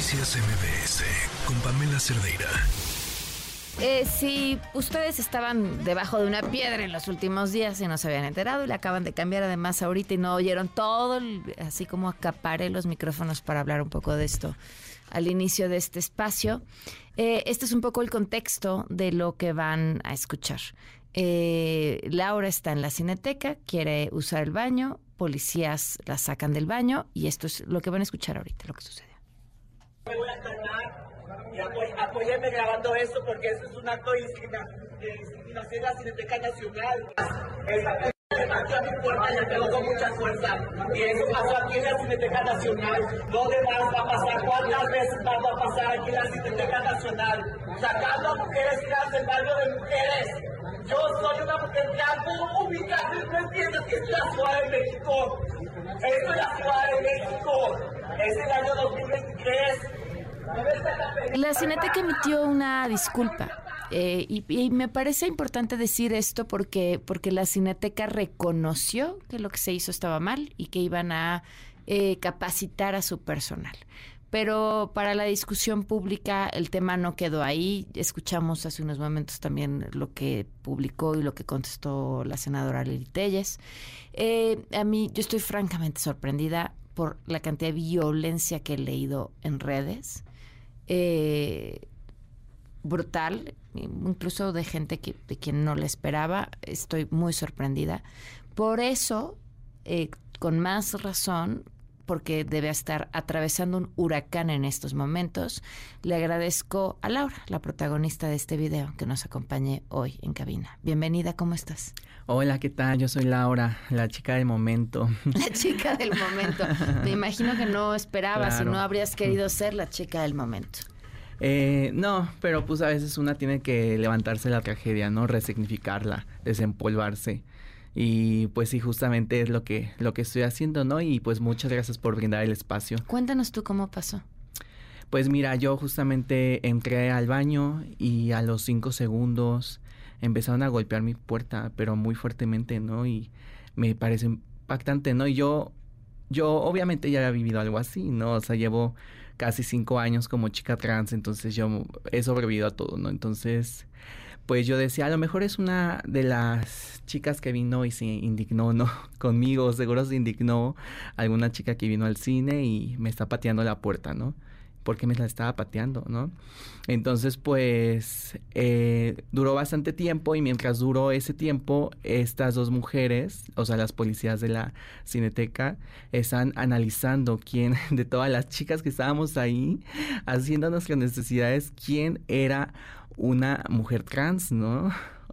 Noticias MBS con Pamela Cerdeira. Eh, si ustedes estaban debajo de una piedra en los últimos días y no se habían enterado y le acaban de cambiar además ahorita y no oyeron todo, así como acaparé los micrófonos para hablar un poco de esto al inicio de este espacio. Eh, este es un poco el contexto de lo que van a escuchar. Eh, Laura está en la cineteca, quiere usar el baño, policías la sacan del baño y esto es lo que van a escuchar ahorita, lo que sucede. Me voy a calmar y apoy, apóyenme grabando esto porque eso es un acto de, discriminación de la Cineteca Nacional. Esa aquí a mi puerta le pegó con mucha fuerza y eso pasó aquí en la Cineteca Nacional. ¿Dónde más va a pasar? ¿Cuántas veces va a pasar aquí en la Cineteca Nacional? Sacando a mujeres trans del barrio de mujeres. Yo soy una mujer trans, ¿cómo ubicas? No entiendes que es la Ciudad de México. Esto es la Ciudad de México. Es el año 2023. La Cineteca emitió una disculpa eh, y, me parece importante decir esto porque, porque la Cineteca reconoció que lo que se hizo estaba mal y que iban a eh, capacitar a su personal. Pero para la discusión pública el tema no quedó ahí. Escuchamos hace unos momentos también lo que publicó y lo que contestó la senadora Lili Telles. Eh, a mí, yo estoy francamente sorprendida por la cantidad de violencia que he leído en redes. Eh, brutal, incluso de gente que, de quien no le esperaba. Estoy muy sorprendida. Por eso, eh, con más razón, porque debe estar atravesando un huracán en estos momentos, le agradezco a Laura, la protagonista de este video, que nos acompañe hoy en cabina. Bienvenida, ¿cómo estás? Hola, ¿qué tal? Yo soy Laura, la chica del momento. La chica del momento. Me imagino que no esperabas si no habrías querido ser la chica del momento. Eh, no, pero pues a veces una tiene que levantarse la tragedia, ¿no? Resignificarla, desempolvarse. Y pues sí, justamente es lo que, lo que estoy haciendo, ¿no? Y pues muchas gracias por brindar el espacio. Cuéntanos tú cómo pasó. Pues mira, yo justamente entré al baño y a los cinco segundos empezaron a golpear mi puerta, pero muy fuertemente, ¿no? Y me parece impactante, ¿no? Y yo, yo obviamente ya había vivido algo así, ¿no? O sea, llevo casi cinco años como chica trans, entonces yo he sobrevivido a todo, ¿no? Entonces, pues yo decía, a lo mejor es una de las chicas que vino y se indignó, ¿no? Conmigo, seguro se indignó alguna chica que vino al cine y me está pateando la puerta, ¿no? porque me la estaba pateando, ¿no? Entonces, pues, eh, duró bastante tiempo y mientras duró ese tiempo, estas dos mujeres, o sea, las policías de la cineteca, están analizando quién, de todas las chicas que estábamos ahí, haciendo nuestras necesidades, quién era una mujer trans, ¿no?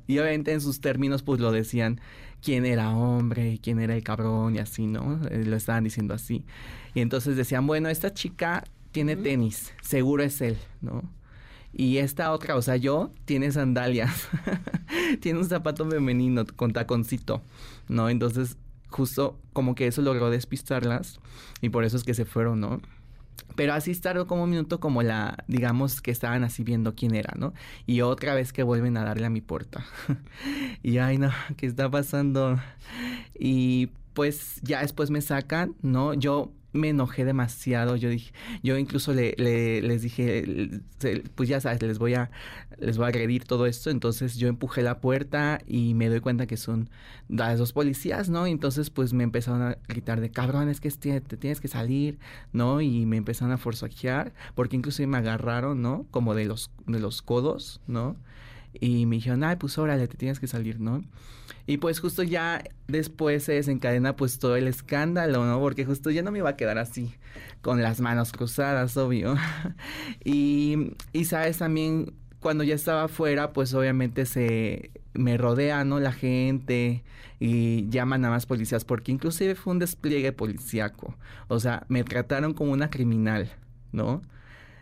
Y obviamente en sus términos, pues lo decían quién era hombre, quién era el cabrón y así, ¿no? Eh, lo estaban diciendo así. Y entonces decían, bueno, esta chica tiene tenis, seguro es él, ¿no? Y esta otra, o sea, yo, tiene sandalias, tiene un zapato femenino con taconcito, ¿no? Entonces, justo como que eso logró despistarlas y por eso es que se fueron, ¿no? Pero así tardó como un minuto como la, digamos que estaban así viendo quién era, ¿no? Y otra vez que vuelven a darle a mi puerta. y ay, no, ¿qué está pasando? Y pues ya después me sacan, ¿no? Yo me enojé demasiado. Yo dije, yo incluso le, les dije, pues ya sabes, les voy a, les voy a agredir todo esto. Entonces yo empujé la puerta y me doy cuenta que son las dos policías, ¿no? Entonces pues me empezaron a gritar de cabrón, es que te, tienes que salir, ¿no? Y me empezaron a forzajear, porque incluso me agarraron, ¿no? Como de los, de los codos, ¿no? Y me dijeron, ay, pues órale, te tienes que salir, ¿no? Y pues justo ya después se desencadena pues todo el escándalo, ¿no? Porque justo ya no me iba a quedar así, con las manos cruzadas, obvio. y, y sabes también, cuando ya estaba afuera, pues obviamente se me rodea, ¿no? La gente y llaman a más policías, porque inclusive fue un despliegue policíaco. O sea, me trataron como una criminal, ¿no?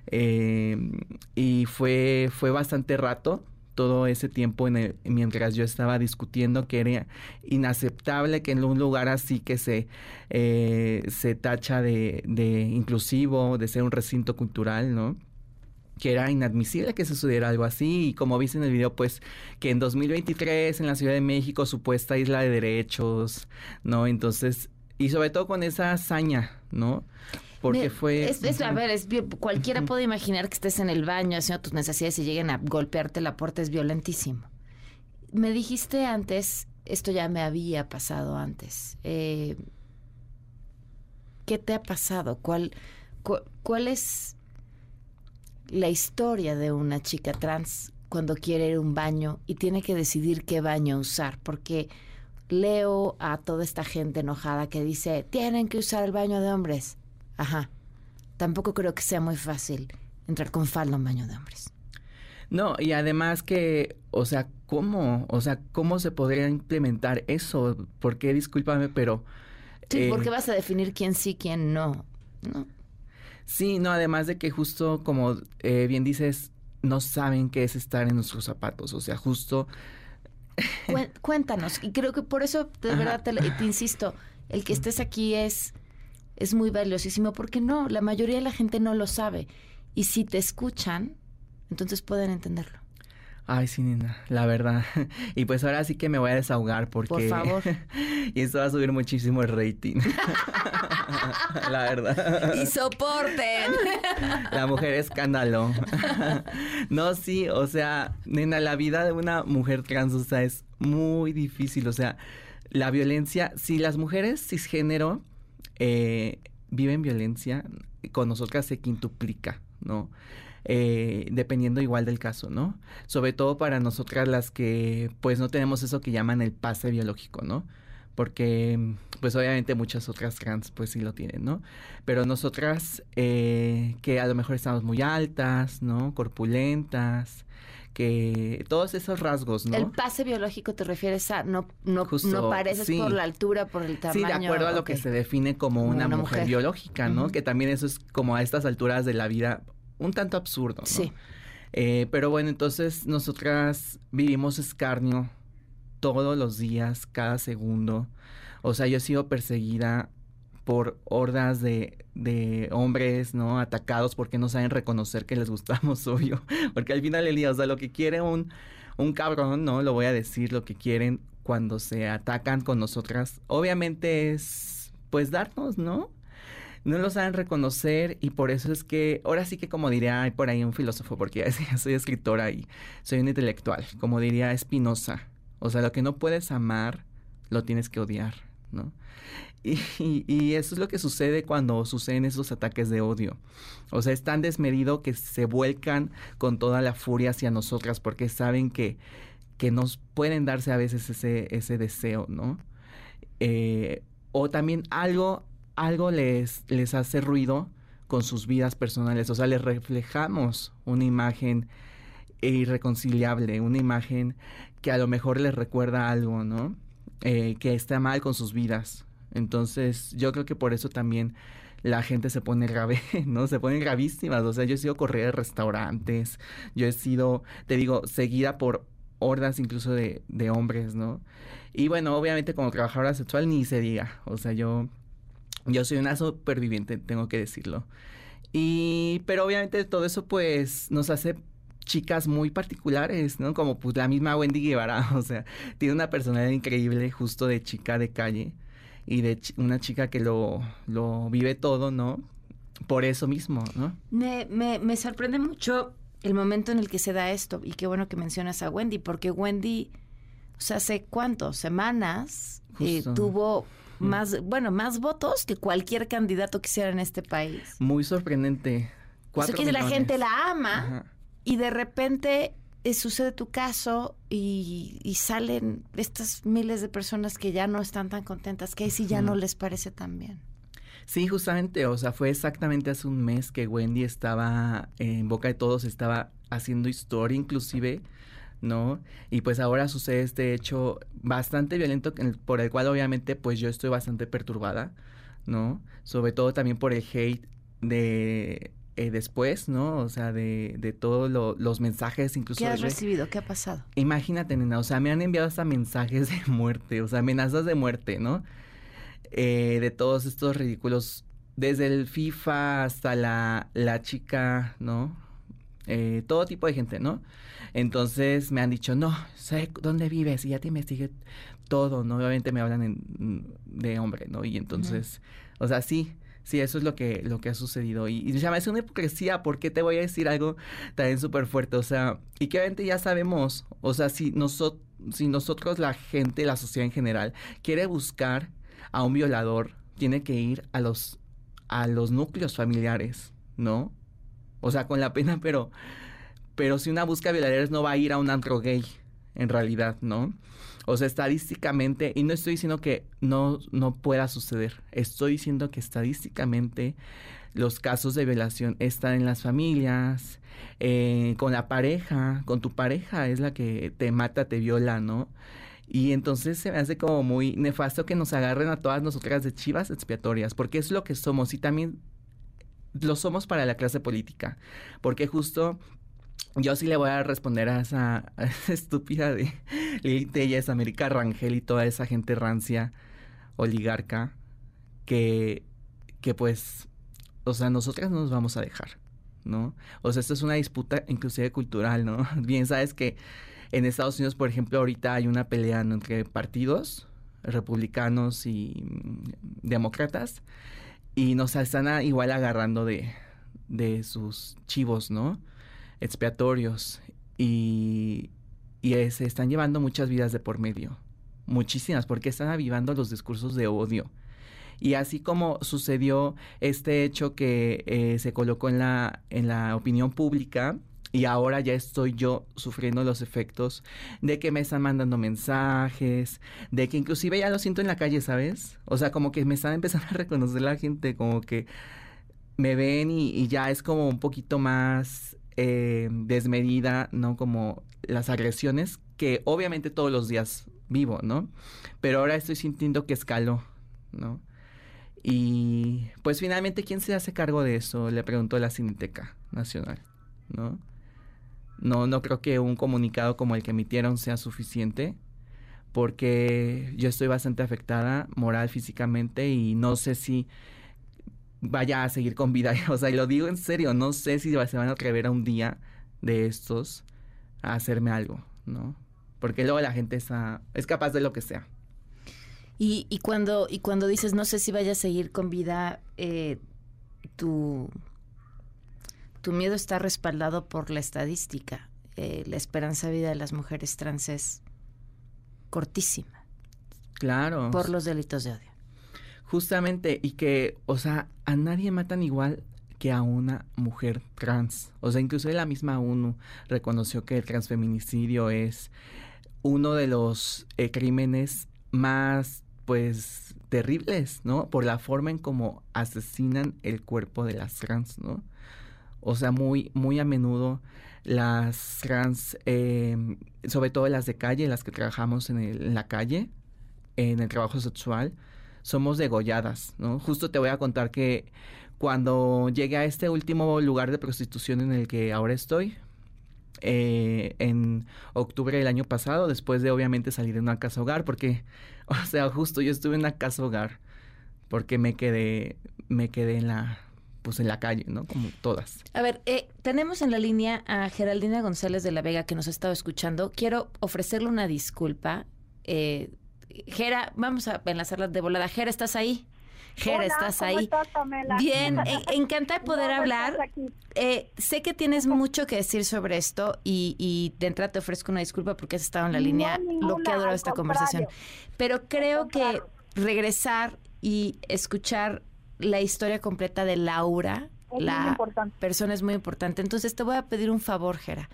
Eh, y fue, fue bastante rato todo ese tiempo en el, mientras yo estaba discutiendo que era inaceptable que en un lugar así que se, eh, se tacha de, de inclusivo, de ser un recinto cultural, ¿no? que era inadmisible que sucediera algo así y como viste en el video pues que en 2023 en la Ciudad de México supuesta isla de derechos, ¿no? Entonces y sobre todo con esa hazaña, ¿no? Porque fue... Es, a ver, es, cualquiera puede imaginar que estés en el baño haciendo tus necesidades y lleguen a golpearte la puerta, es violentísimo. Me dijiste antes, esto ya me había pasado antes. Eh, ¿Qué te ha pasado? ¿Cuál, ¿Cuál es la historia de una chica trans cuando quiere ir a un baño y tiene que decidir qué baño usar? Porque leo a toda esta gente enojada que dice, tienen que usar el baño de hombres. Ajá. Tampoco creo que sea muy fácil entrar con falda a un baño de hombres. No, y además que, o sea, ¿cómo? O sea, ¿cómo se podría implementar eso? Porque, discúlpame, pero... Sí, eh, porque vas a definir quién sí, quién no. ¿no? Sí, no, además de que justo como eh, bien dices, no saben qué es estar en nuestros zapatos. O sea, justo... Cuéntanos, y creo que por eso, de verdad, te, te insisto, el que estés aquí es es muy valiosísimo porque no, la mayoría de la gente no lo sabe. Y si te escuchan, entonces pueden entenderlo. Ay, sí, Nina, la verdad. Y pues ahora sí que me voy a desahogar porque... Por favor. y esto va a subir muchísimo el rating. la verdad. Y soporten. la mujer escándalo. no, sí, o sea, nena, la vida de una mujer trans, o sea, es muy difícil. O sea, la violencia, si las mujeres cisgénero eh, viven violencia, con nosotras se quintuplica, ¿no? Eh, dependiendo igual del caso, ¿no? Sobre todo para nosotras las que pues no tenemos eso que llaman el pase biológico, ¿no? Porque pues obviamente muchas otras trans pues sí lo tienen, ¿no? Pero nosotras eh, que a lo mejor estamos muy altas, ¿no? Corpulentas, que todos esos rasgos, ¿no? El pase biológico te refieres a no no, no pareces por la altura, por el tamaño. Sí, de acuerdo a lo que se define como una, mujer, biológica, ¿no? Que también eso es como a estas alturas de la vida un tanto absurdo, ¿no? Sí. Eh, pero bueno, entonces nosotras vivimos escarnio todos los días, cada segundo. O sea, yo he sido perseguida por hordas de, de, hombres, ¿no? Atacados porque no saben reconocer que les gustamos, obvio. Porque al final del día, o sea, lo que quiere un, un cabrón, ¿no? Lo voy a decir, lo que quieren cuando se atacan con nosotras, obviamente es, pues, darnos, ¿no? No lo saben reconocer y por eso es que, ahora sí que como diría por ahí un filósofo, porque ya soy escritora y soy un intelectual, como diría Spinoza, o sea, lo que no puedes amar, lo tienes que odiar, ¿no? Y, eso es lo que sucede cuando suceden esos ataques de odio. O sea, es tan desmedido que se vuelcan con toda la furia hacia nosotras porque saben que, que nos pueden darse a veces ese, ese deseo, ¿no? Eh, o también algo, algo les, les hace ruido con sus vidas personales. O sea, les reflejamos una imagen irreconciliable, una imagen que a lo mejor les recuerda algo, ¿no? Eh, que está mal con sus vidas. Entonces, yo creo que por eso también la gente se pone grave, ¿no? Se ponen gravísimas. O sea, yo he sido corrida de restaurantes, yo he sido, te digo, seguida por hordas incluso de, de hombres, ¿no? Y bueno, obviamente como trabajadora sexual ni se diga. O sea, yo, yo soy una superviviente, tengo que decirlo. Y, pero obviamente todo eso pues nos hace chicas muy particulares, ¿no? Como pues la misma Wendy Guevara, o sea, tiene una personalidad increíble justo de chica de calle y de una chica que lo, lo vive todo, ¿no? Por eso mismo, ¿no? Me, me, me sorprende mucho el momento en el que se da esto y qué bueno que mencionas a Wendy, porque Wendy, o sea, hace cuántos semanas eh, tuvo más, bueno, más votos que cualquier candidato que hiciera en este país. Muy sorprendente. Eso que la gente la ama y de repente sucede tu caso y, salen estas miles de personas que ya no están tan contentas, que ahí sí ya no les parece tan bien. Sí, justamente, o sea, fue exactamente hace un mes que Wendy estaba en boca de todos, estaba haciendo historia inclusive, ¿no? Y pues ahora sucede este hecho bastante violento por el cual obviamente pues yo estoy bastante perturbada, ¿no? Sobre todo también por el hate de eh, después, ¿no? O sea, de, de todos los mensajes, incluso... ¿Qué has recibido? ¿Qué ha pasado? Imagínate, nena, o sea, me han enviado hasta mensajes de muerte, o sea, amenazas de muerte, ¿no? Eh, de todos estos ridículos, desde el FIFA hasta la, la chica, ¿no? Eh, todo tipo de gente, ¿no? Entonces me han dicho, no, sé dónde vives y ya te investigué todo, ¿no? Obviamente me hablan de hombre, ¿no? Y entonces, o sea, sí, Sí, eso es lo que, lo que ha sucedido. Y, y es una hipocresía, porque te voy a decir algo también súper fuerte? O sea, y que obviamente ya sabemos, o sea, si, nosotros si nosotros, la gente, la sociedad en general, quiere buscar a un violador, tiene que ir a los, a los núcleos familiares, ¿no? O sea, con la pena, pero, pero si una busca violadores no va a ir a un antro gay, en realidad, ¿no? O sea, estadísticamente, y no estoy diciendo que no, no pueda suceder, estoy diciendo que estadísticamente los casos de violación están en las familias, eh, con la pareja, con tu pareja es la que te mata, te viola, ¿no? Y entonces se me hace como muy nefasto que nos agarren a todas nosotras de chivas expiatorias, porque es lo que somos y también lo somos para la clase política, porque justo yo sí le voy a responder a esa, estúpida de Lili Telles, América Rangel y toda esa gente rancia, oligarca, que, que pues, o sea, nosotras no nos vamos a dejar, ¿no? O sea, esto es una disputa inclusive cultural, ¿no? Bien sabes que en Estados Unidos, por ejemplo, ahorita hay una pelea entre partidos, republicanos y demócratas, y nos están igual agarrando de, de sus chivos, ¿no? Expiatorios y, y se están llevando muchas vidas de por medio, muchísimas, porque están avivando los discursos de odio. Y así como sucedió este hecho que eh, se colocó en la, en la opinión pública, y ahora ya estoy yo sufriendo los efectos de que me están mandando mensajes, de que inclusive ya lo siento en la calle, ¿sabes? O sea, como que me están empezando a reconocer la gente, como que me ven y, y ya es como un poquito más eh, desmedida, ¿no? Como las agresiones que obviamente todos los días vivo, ¿no? Pero ahora estoy sintiendo que escaló, ¿no? Y pues finalmente, ¿quién se hace cargo de eso? Le preguntó la Cineteca Nacional, ¿no? No, no creo que un comunicado como el que emitieron sea suficiente porque yo estoy bastante afectada moral, físicamente y no sé si vaya a seguir con vida. O sea, y lo digo en serio, no sé si se van a atrever a un día de estos a hacerme algo, ¿no? Porque luego la gente está, es capaz de lo que sea. Y, y cuando y cuando dices no sé si vaya a seguir con vida, eh, tu, tu miedo está respaldado por la estadística. Eh, la esperanza de vida de las mujeres trans es cortísima. Claro. Por los delitos de odio. Justamente, y que, o sea, a nadie matan igual que a una mujer trans. O sea, incluso la misma ONU reconoció que el transfeminicidio es uno de los eh, crímenes más, pues, terribles, ¿no? Por la forma en cómo asesinan el cuerpo de las trans, ¿no? O sea, muy, muy a menudo las trans, em, sobre todo las de calle, las que trabajamos en, en la calle, en el trabajo sexual, somos degolladas, ¿no? Justo te voy a contar que cuando llegué a este último lugar de prostitución en el que ahora estoy, eh, en octubre del año pasado, después de obviamente salir de una casa hogar, porque, o sea, justo yo estuve en una casa hogar, porque me quedé, me quedé en la, pues en la calle, ¿no? Como todas. A ver, eh, tenemos en la línea a Geraldina González de la Vega que nos ha estado escuchando. Quiero ofrecerle una disculpa. Eh, Jera, vamos a enlazarla de volada. Jera, ¿estás ahí? Jera, ¿estás ahí? Bien, encantada de poder hablar. Eh, sé que tienes mucho que decir sobre esto y, de entrada te ofrezco una disculpa porque has estado en la línea, lo que ha durado esta conversación. Pero creo que regresar y escuchar la historia completa de Laura, la persona es muy importante. Entonces te voy a pedir un favor, Jera.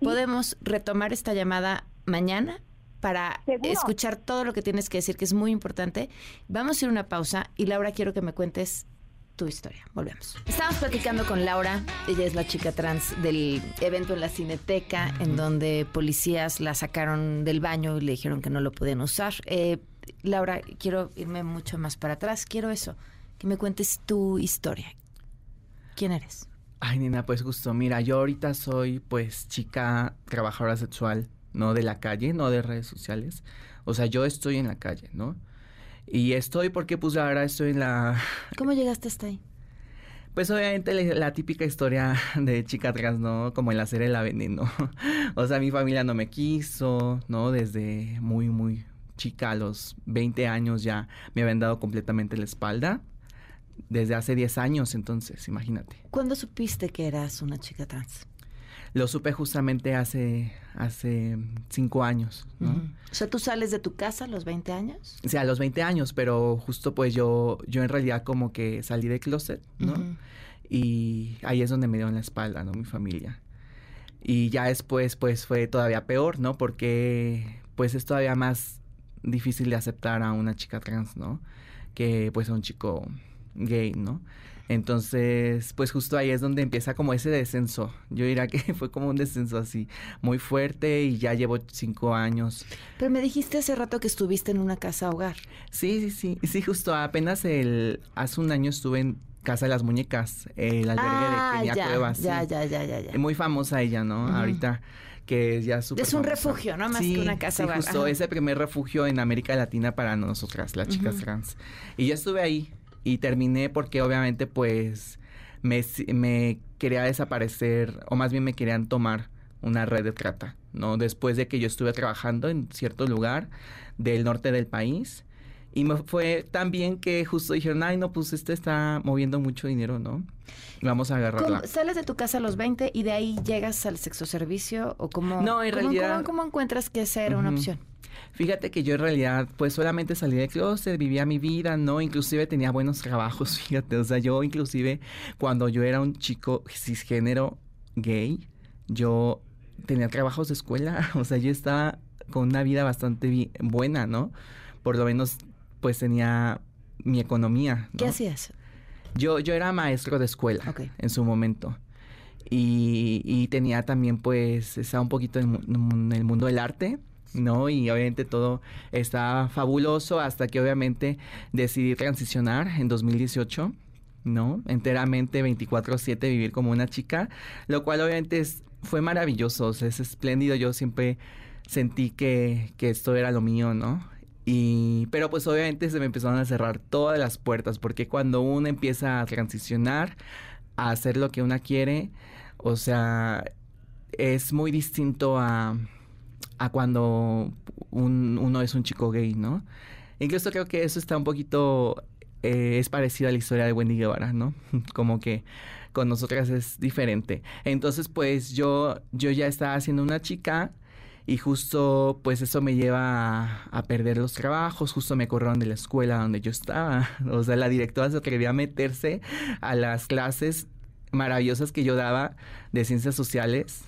¿Podemos retomar esta llamada mañana? Para escuchar todo lo que tienes que decir, que es muy importante. Vamos a ir a una pausa y Laura, quiero que me cuentes tu historia. Volvemos. Estamos platicando con Laura, ella es la chica trans del evento en la Cineteca, en donde policías la sacaron del baño y le dijeron que no lo podían usar. Eh, Laura, quiero irme mucho más para atrás, quiero eso, que me cuentes tu historia. ¿Quién eres? Ay, nena, pues justo, mira, yo ahorita soy pues chica trabajadora sexual no de la calle, no de redes sociales. O sea, yo estoy en la calle, ¿no? Y estoy porque pues ahora estoy en la... ¿Cómo llegaste hasta ahí? Pues obviamente la, típica historia de chica atrás, ¿no? Como en la serie La Veneno. o sea, mi familia no me quiso, ¿no? Desde muy, muy chica, a los 20 años ya me habían dado completamente la espalda. desde hace 10 años, entonces, imagínate. ¿Cuándo supiste que eras una chica trans? Lo supe justamente hace, hace cinco años, ¿no? O sea, ¿tú sales de tu casa a los 20 años? O sea, a los 20 años, pero justo pues yo, yo en realidad como que salí de closet, ¿no? Y ahí es donde me dieron la espalda, ¿no? Mi familia. Y ya después pues fue todavía peor, ¿no? Porque pues es todavía más difícil de aceptar a una chica trans, ¿no? Que pues a un chico gay, ¿no? Entonces, pues justo ahí es donde empieza como ese descenso. Yo diría que fue como un descenso así, muy fuerte y ya llevo cinco años. Pero me dijiste hace rato que estuviste en una casa hogar. Sí, sí, sí, sí, justo apenas el, hace un año estuve en Casa de las Muñecas, el albergue ah, de Kenia ya, Cuevas. Ya, ya, ya, ya, ya. Muy famosa ella, ¿no? Ahorita que ya súper Es un famosa. refugio, ¿no? Más Sí, que una casa sí, justo Ajá. es el primer refugio en América Latina para nosotras, las chicas trans. Y yo estuve ahí y terminé porque obviamente pues me, me quería desaparecer o más bien me querían tomar una red de trata, ¿no? Después de que yo estuve trabajando en cierto lugar del norte del país y me fue tan bien que justo dijeron, ay, no, pues este está moviendo mucho dinero, ¿no? Vamos a agarrarla. ¿Cómo- ¿Sales de tu casa a los 20 y de ahí llegas al sexo servicio? ¿O cómo, No, en cómo- realidad- ¿cómo, cómo encuentras que esa era una opción? Fíjate que yo en realidad pues solamente salí de closet, vivía mi vida, ¿no? Inclusive tenía buenos trabajos, fíjate, o sea, yo inclusive cuando yo era un chico cisgénero gay, yo tenía trabajos de escuela, o sea, yo estaba con una vida bastante buena, ¿no? Por lo menos pues tenía mi economía, ¿no? ¿Qué hacías? Yo, yo era maestro de escuela en su momento. Y, y tenía también, pues, estaba un poquito en el mundo del arte, ¿no? Y obviamente todo estaba fabuloso hasta que obviamente decidí transicionar en 2018, ¿no? Enteramente 24/7 vivir como una chica, lo cual obviamente fue maravilloso, es espléndido. Yo siempre sentí que, que esto era lo mío, ¿no? Y, pero pues obviamente se me empezaron a cerrar todas las puertas, porque cuando uno empieza a transicionar, a hacer lo que uno quiere, o sea, es muy distinto a, a cuando un- uno es un chico gay, ¿no? Incluso creo que eso está un poquito, eh, es parecido a la historia de Wendy Guevara, ¿no? Como que con nosotras es diferente. Entonces, pues yo, yo ya estaba haciendo una chica y justo pues eso me lleva a, a perder los trabajos, justo me corrieron de la escuela donde yo estaba. O sea, la directora se atrevió a meterse a las clases maravillosas que yo daba de ciencias sociales.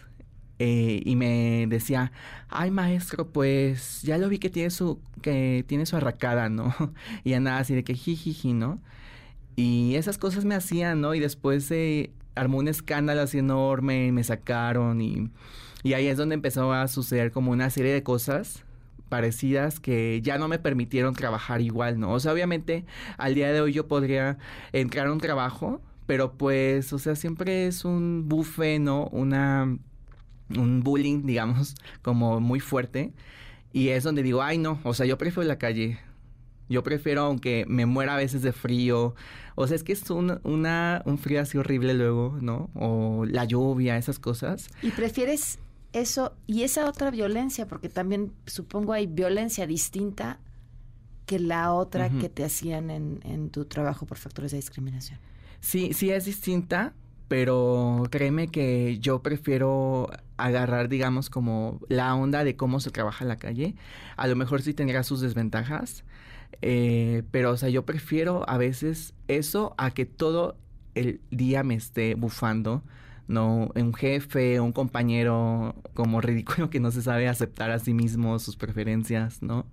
Eh, y me decía, ay maestro, pues ya lo vi que tiene su, que tiene su arracada, ¿no? Y ya nada así de que jijiji, ¿no? Y esas cosas me hacían, ¿no? Y después se armó un escándalo así enorme, me sacaron y, y ahí es donde empezó a suceder como una serie de cosas parecidas que ya no me permitieron trabajar igual, ¿no? O sea, obviamente al día de hoy yo podría entrar a un trabajo, pero pues, o sea, siempre es un buffet, ¿no? Una, un bullying, digamos, como muy fuerte. Y es donde digo, ay, no, o sea, yo prefiero la calle. Yo prefiero, aunque me muera a veces de frío. O sea, es que es un, una, un frío así horrible luego, ¿no? O la lluvia, esas cosas. ¿Y prefieres eso y esa otra violencia? Porque también supongo hay violencia distinta que la otra que te hacían en, en tu trabajo por factores de discriminación. Sí, sí es distinta, pero créeme que yo prefiero agarrar, digamos, como la onda de cómo se trabaja la calle. A lo mejor sí tendrá sus desventajas, eh, pero, o sea, yo prefiero a veces eso a que todo el día me esté bufando, ¿no? Un jefe, un compañero como ridículo que no se sabe aceptar a sí mismo sus preferencias, ¿no?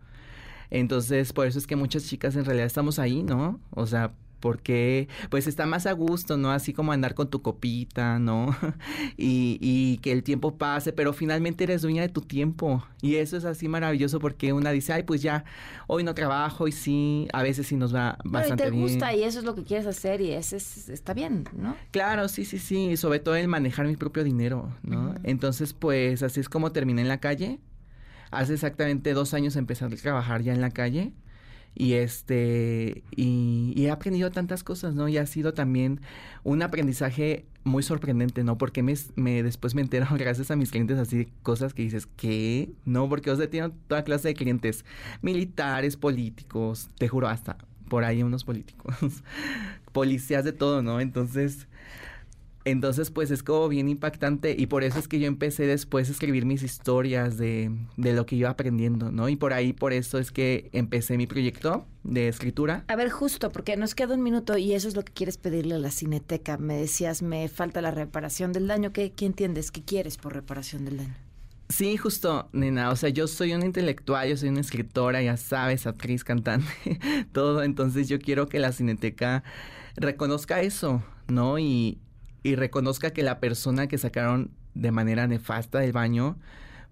Entonces, por eso es que muchas chicas en realidad estamos ahí, ¿no? O sea, porque pues está más a gusto, ¿no? Así como andar con tu copita, ¿no? y, y que el tiempo pase, pero finalmente eres dueña de tu tiempo. Y eso es así maravilloso porque una dice, ay, pues ya, hoy no trabajo y sí, a veces sí nos va Bueno, y bastante te bien. gusta y eso es lo que quieres hacer y ese es- está bien, ¿no? Claro, sí, sí, sí, y sobre todo el manejar mi propio dinero, ¿no? Entonces, pues así es como terminé en la calle. Hace exactamente dos años empecé a trabajar ya en la calle y este y, he aprendido tantas cosas, ¿no? Y ha sido también un aprendizaje muy sorprendente, ¿no? Porque me, después me entero gracias a mis clientes así cosas que dices, ¿qué? No, porque o sea, tienen toda clase de clientes militares, políticos, te juro hasta por ahí unos políticos, policías de todo, ¿no? Entonces, entonces, pues es como bien impactante y por eso es que yo empecé después a escribir mis historias de, de, lo que iba aprendiendo, ¿no? Y por ahí, por eso es que empecé mi proyecto de escritura. A ver, justo, porque nos queda un minuto y eso es lo que quieres pedirle a la cineteca. Me decías, me falta la reparación del daño. ¿Qué, qué entiendes? ¿Qué quieres por reparación del daño? Sí, justo, nena. O sea, yo soy una intelectual, yo soy una escritora, ya sabes, actriz, cantante, todo. Entonces yo quiero que la cineteca reconozca eso, ¿no? Y, y reconozca que la persona que sacaron de manera nefasta del baño,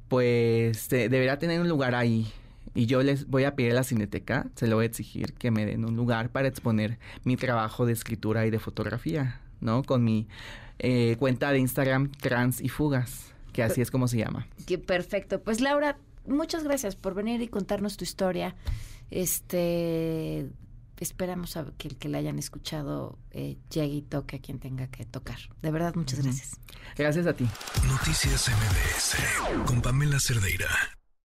pues deberá tener un lugar ahí. Y yo les voy a pedir a la Cineteca, se lo voy a exigir que me den un lugar para exponer mi trabajo de escritura y de fotografía, ¿no? Con mi eh, cuenta de Instagram Trans y Fugas, que así es como se llama. Qué perfecto. Pues Laura, muchas gracias por venir y contarnos tu historia. Este, esperamos a que el que la hayan escuchado eh, llegue y toque a quien tenga que tocar. De verdad, muchas gracias. Gracias a ti. Noticias MBS con Pamela Cerdeira.